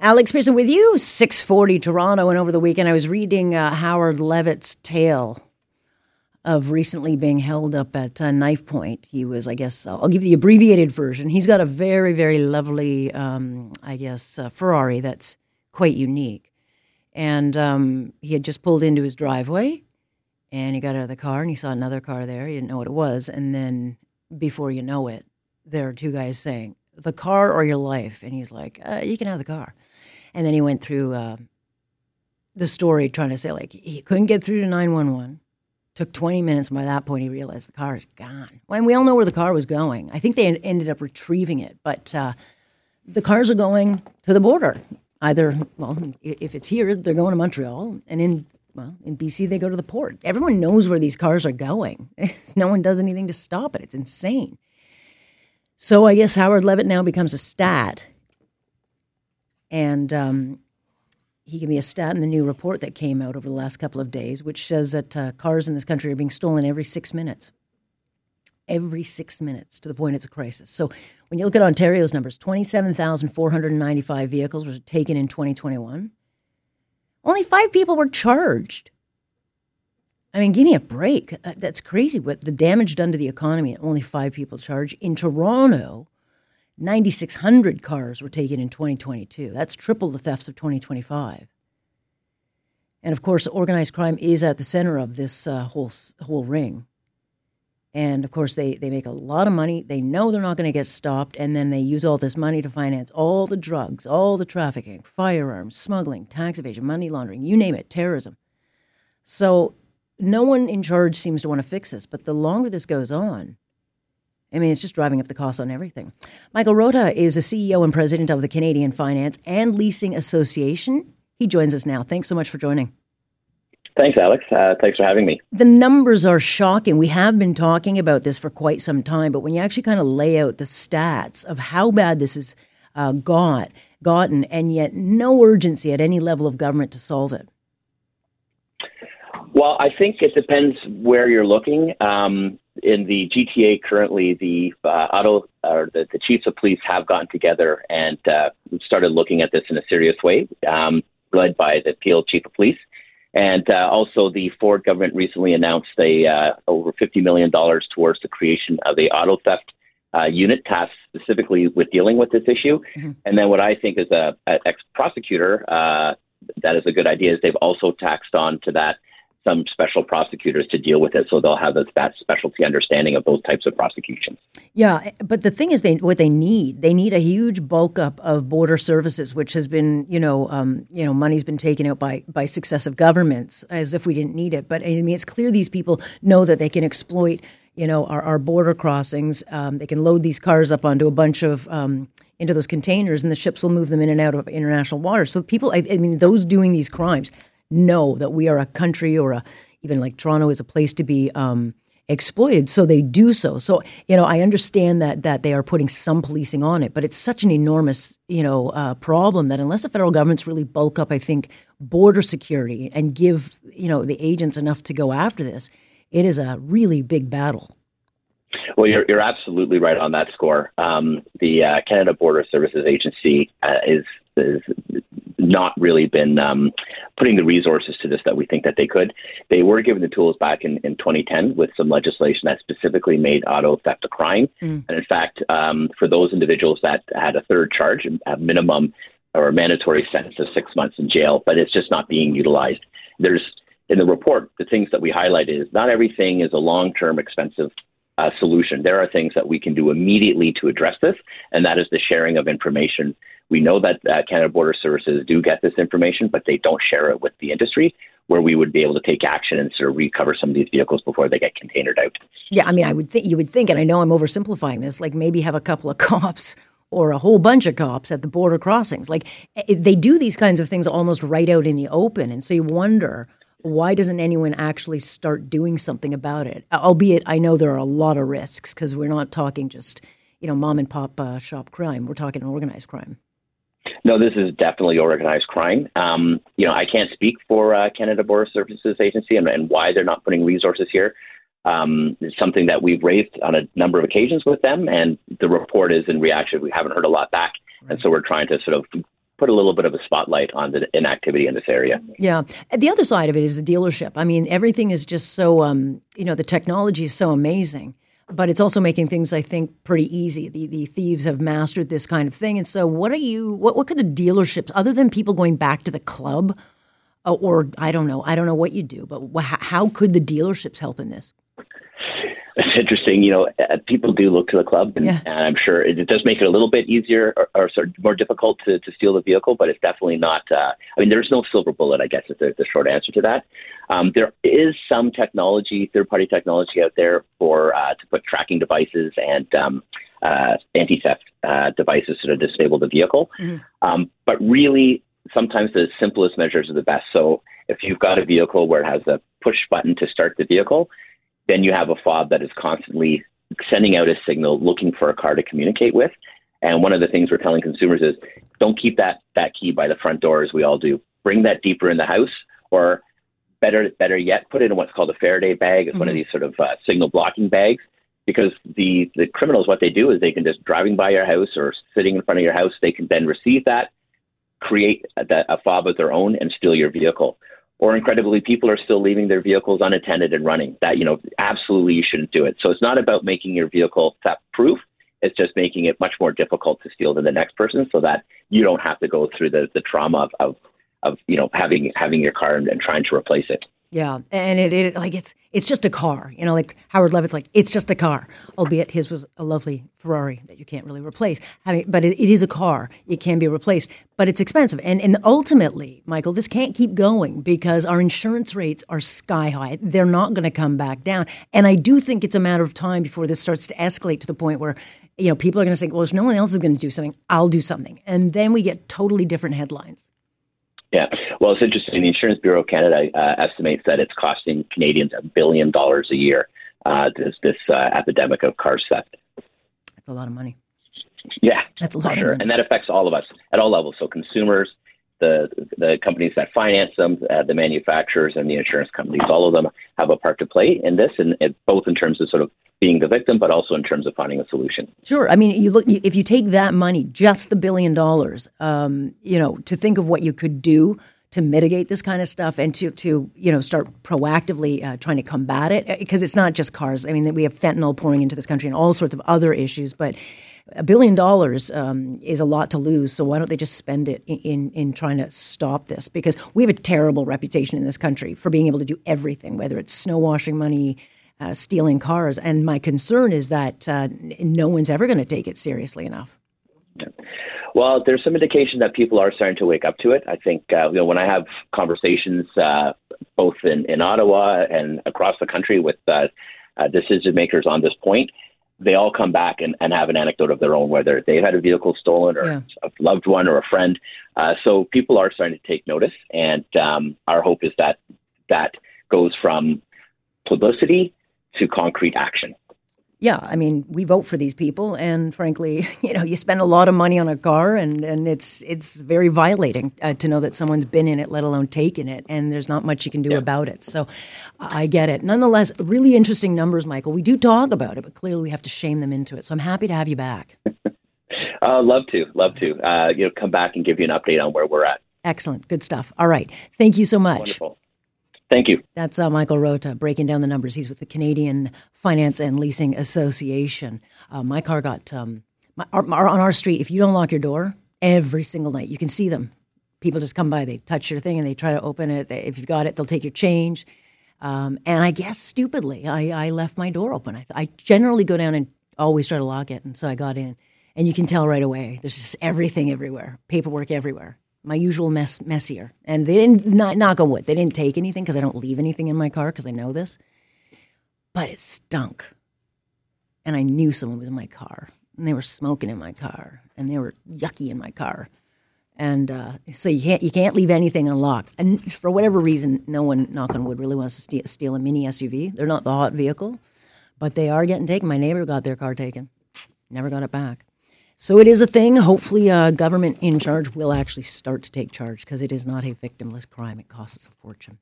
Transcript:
Alex Pierson with you, 640 Toronto. And over the weekend, I was reading uh, Howard Levitt's tale of recently being held up at uh, knife point. He was, I guess, I'll give you the abbreviated version. He's got a very, very lovely, um, I guess, uh, Ferrari that's quite unique. And um, he had just pulled into his driveway and he got out of the car and he saw another car there. He didn't know what it was. And then before you know it, there are two guys saying, the car or your life? And he's like, uh, you can have the car. And then he went through uh, the story trying to say, like, he couldn't get through to 911. Took 20 minutes. And by that point, he realized the car is gone. And we all know where the car was going. I think they ended up retrieving it, but uh, the cars are going to the border. Either, well, if it's here, they're going to Montreal. And in, well, in BC, they go to the port. Everyone knows where these cars are going. no one does anything to stop it. It's insane. So I guess Howard Levitt now becomes a stat and um, he gave me a stat in the new report that came out over the last couple of days, which says that uh, cars in this country are being stolen every six minutes. Every six minutes to the point it's a crisis. So when you look at Ontario's numbers, 27,495 vehicles were taken in 2021. Only five people were charged. I mean, give me a break. Uh, that's crazy. What the damage done to the economy, only five people charged. In Toronto, 9,600 cars were taken in 2022. That's triple the thefts of 2025. And of course, organized crime is at the center of this uh, whole whole ring. And of course, they, they make a lot of money. They know they're not going to get stopped. And then they use all this money to finance all the drugs, all the trafficking, firearms, smuggling, tax evasion, money laundering, you name it, terrorism. So no one in charge seems to want to fix this. But the longer this goes on, I mean, it's just driving up the cost on everything. Michael Rothe is a CEO and president of the Canadian Finance and Leasing Association. He joins us now. Thanks so much for joining. Thanks, Alex. Uh, thanks for having me. The numbers are shocking. We have been talking about this for quite some time, but when you actually kind of lay out the stats of how bad this has uh, got, gotten, and yet no urgency at any level of government to solve it. Well, I think it depends where you're looking. Um, in the GTA currently, the uh, auto or the, the, chiefs of police have gotten together and uh, started looking at this in a serious way, um, led by the Peel chief of police. And uh, also, the Ford government recently announced a uh, over fifty million dollars towards the creation of a auto theft uh, unit tasked specifically with dealing with this issue. Mm-hmm. And then, what I think is a, a ex prosecutor uh, that is a good idea is they've also taxed on to that some special prosecutors to deal with it, so they'll have that specialty understanding of those types of prosecutions. Yeah, but the thing is, they what they need they need a huge bulk up of border services, which has been you know um, you know money's been taken out by by successive governments as if we didn't need it. But I mean, it's clear these people know that they can exploit you know our, our border crossings. Um, they can load these cars up onto a bunch of um, into those containers, and the ships will move them in and out of international waters. So people, I, I mean, those doing these crimes know that we are a country or a, even like Toronto is a place to be um, exploited. So they do so. So you know, I understand that that they are putting some policing on it, but it's such an enormous you know uh, problem that unless the federal government's really bulk up, I think border security and give you know the agents enough to go after this, it is a really big battle. Well, you're, you're absolutely right on that score. Um, the uh, Canada Border Services Agency uh, is, is not really been um, putting the resources to this that we think that they could. They were given the tools back in, in 2010 with some legislation that specifically made auto theft a crime. Mm. And in fact, um, for those individuals that had a third charge, a minimum or a mandatory sentence of six months in jail, but it's just not being utilized. There's in the report, the things that we highlighted is not everything is a long term expensive uh, solution. There are things that we can do immediately to address this, and that is the sharing of information we know that uh, Canada Border Services do get this information, but they don't share it with the industry where we would be able to take action and sort of recover some of these vehicles before they get containered out. Yeah, I mean, I would think you would think, and I know I'm oversimplifying this, like maybe have a couple of cops or a whole bunch of cops at the border crossings. Like eh, they do these kinds of things almost right out in the open, and so you wonder why doesn't anyone actually start doing something about it? Albeit, I know there are a lot of risks because we're not talking just you know mom and pop uh, shop crime. We're talking organized crime. No, this is definitely organized crime. Um, you know, I can't speak for uh, Canada Border Services Agency and, and, why they're not putting resources here. Um, it's something that we've raised on a number of occasions with them, and the report is in reaction. We haven't heard a lot back, right. and so we're trying to sort of put a little bit of a spotlight on the inactivity in this area. Yeah. The other side of it is the dealership. I mean, everything is just so, um, you know, the technology is so amazing, but it's also making things, I think, pretty easy. The, the thieves have mastered this kind of thing. And so, what are you, what, what could the dealerships, other than people going back to the club, uh, or I don't know, I don't know what you do, but wh- how could the dealerships help in this? Interesting. You know, uh, people do look to the club, and, yeah. and I'm sure it, it, does make it a little bit easier or, or sort of more difficult to, to steal the vehicle. But it's definitely not. Uh, I mean, there's no silver bullet. I guess is the, the short answer to that. Um, there is some technology, third-party technology out there for uh, to put tracking devices and um, uh, anti-theft uh, devices to disable the vehicle. Mm-hmm. Um, but really, sometimes the simplest measures are the best. So if you've got a vehicle where it has a push button to start the vehicle then you have a fob that is constantly sending out a signal looking for a car to communicate with. And one of the things we're telling consumers is don't keep that, that key by the front door as we all do. Bring that deeper in the house or better better yet, put it in what's called a Faraday bag. It's mm-hmm. one of mm-hmm. these sort of uh, signal blocking bags because the, the criminals, what they do is they can just driving by your house or sitting in front of your house, they can then receive that, create a, a fob of their own and steal your vehicle or incredibly people are still leaving their vehicles unattended and running that you know absolutely you shouldn't do it. So it's not about making your vehicle theft proof. It's just making it much more difficult to steal than the next person so that you don't have to go through the, the trauma of, of, of you know having having your car and, and trying to replace it yeah, and it, it like it's it's just a car, you know. Like Howard Levitt's like it's just a car, albeit his was a lovely Ferrari that you can't really replace. I mean, but it, it is a car; it can be replaced, but it's expensive. And and ultimately, Michael, this can't keep going because our insurance rates are sky high. They're not going to come back down. And I do think it's a matter of time before this starts to escalate to the point where you know people are going to think, well, if no one else is going to do something, I'll do something, and then we get totally different headlines. Yeah, well, it's interesting. The Insurance Bureau of Canada uh, estimates that it's costing Canadians a billion dollars a year. Uh, this this uh, epidemic of car theft. That's a lot of money. Yeah, that's a lot. Sure, and that affects all of us at all levels. So consumers, the the companies that finance them, uh, the manufacturers, and the insurance companies. All of them have a part to play in this, and both in terms of sort of being the victim, but also in terms of finding a solution. Sure. I mean, you look if you take that money, just the billion dollars, um, you know, to think of what you could do to mitigate this kind of stuff and to to you know start proactively uh, trying to combat it because it's not just cars. I mean, we have fentanyl pouring into this country and all sorts of other issues, but a billion dollars um, is a lot to lose. So why don't they just spend it in, in, in trying to stop this? Because we have a terrible reputation in this country for being able to do everything, whether it's snow washing money, uh, stealing cars. And my concern is that uh, no one's ever going to take it seriously enough. Well, there's some indication that people are starting to wake up to it. I think uh, you know when I have conversations uh, both in, in Ottawa and across the country with uh, uh, decision makers on this point, they all come back and, and have an anecdote of their own, whether they've had a vehicle stolen or yeah. a loved one or a friend. Uh, so people are starting to take notice, and um, our hope is that that goes from publicity to concrete action yeah, I mean, we vote for these people, and frankly, you know, you spend a lot of money on a car, and, and it's it's very violating uh, to know that someone's been in it, let alone taken it, and there's not much you can do yeah. about it. So, I get it. Nonetheless, really interesting numbers, Michael. We do talk about it, but clearly we have to shame them into it. So I'm happy to have you back. uh, love to, love to. Uh, you know, come back and give you an update on where we're at. Excellent, good stuff. All right, thank you so much. Wonderful. Thank you. That's uh, Michael Rothe breaking down the numbers. He's with the Canadian Finance and Leasing Association. Uh, my car got um, my, our, our, on our street. If you don't lock your door every single night, you can see them. People just come by, they touch your thing, and they try to open it. They, if you've got it, they'll take your change. Um, and I guess stupidly, I, I left my door open. I, I generally go down and always try to lock it, and so I got in. And you can tell right away. There's just everything everywhere, paperwork everywhere my usual mess messier. And they didn't not knock on wood. They didn't take anything because I don't leave anything in my car because I know this. But it stunk. And I knew someone was in my car. And they were smoking in my car. And they were yucky in my car. And uh, so you can't you can't leave anything unlocked. And for whatever reason, no one, knock on wood, really wants to steal, steal a mini SUV. They're not the hot vehicle, but they are getting taken. My neighbor got their car taken, never got it back. So it is a thing. Hopefully, uh, government in charge will actually start to take charge because it is not a victimless crime. It costs us a fortune.